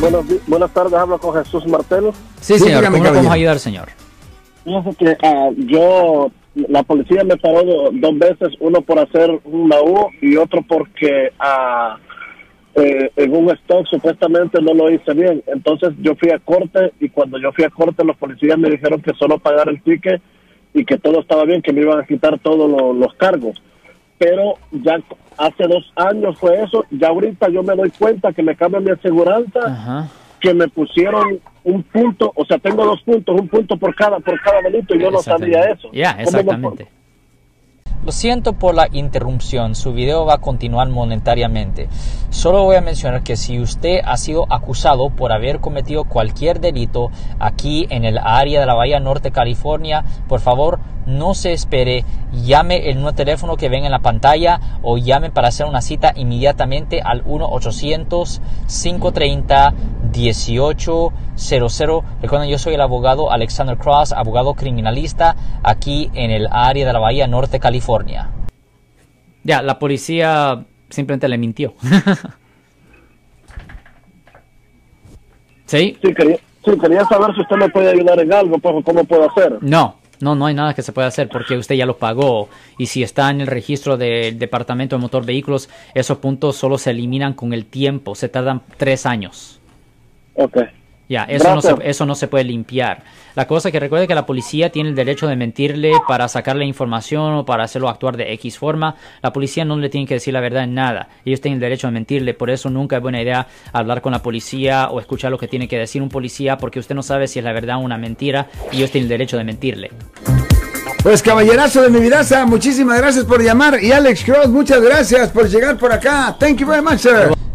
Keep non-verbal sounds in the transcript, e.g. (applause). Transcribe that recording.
Buenos buenas tardes, hablo con Jesús Martelo. Sí, Sí, señor. ¿Cómo le podemos ayudar, señor? Fíjese que ah, yo, la policía me paró do- dos veces, uno por hacer una U y otro porque ah, eh, en un stock supuestamente no lo hice bien. Entonces yo fui a corte y cuando yo fui a corte los policías me dijeron que solo pagar el ticket y que todo estaba bien, que me iban a quitar todos lo- los cargos. Pero ya hace dos años fue eso, ya ahorita yo me doy cuenta que me cambian mi aseguranza Ajá. que me pusieron un punto, o sea, tengo dos puntos, un punto por cada por cada delito y yo no sabía eso. Ya, ¿Cómo me- exactamente. Lo siento por la interrupción, su video va a continuar monetariamente. Solo voy a mencionar que si usted ha sido acusado por haber cometido cualquier delito aquí en el área de la Bahía Norte, California, por favor no se espere, llame el nuevo teléfono que ven en la pantalla o llame para hacer una cita inmediatamente al 1-800-530-1800. Recuerden, yo soy el abogado Alexander Cross, abogado criminalista aquí en el área de la Bahía Norte, California. Ya, la policía simplemente le mintió. (laughs) ¿Sí? Sí, quería, sí, quería saber si usted me puede ayudar en algo, pues, cómo puedo hacer. No, no, no hay nada que se pueda hacer porque usted ya lo pagó. Y si está en el registro del Departamento de Motor Vehículos, esos puntos solo se eliminan con el tiempo. Se tardan tres años. Ok. Ya, eso no, se, eso no se puede limpiar. La cosa que recuerde que la policía tiene el derecho de mentirle para sacarle información o para hacerlo actuar de X forma. La policía no le tiene que decir la verdad en nada. Ellos tienen el derecho de mentirle. Por eso nunca es buena idea hablar con la policía o escuchar lo que tiene que decir un policía porque usted no sabe si es la verdad o una mentira y ellos tienen el derecho de mentirle. Pues caballerazo de mi vidaza, muchísimas gracias por llamar. Y Alex Cross, muchas gracias por llegar por acá. Thank you very much, sir.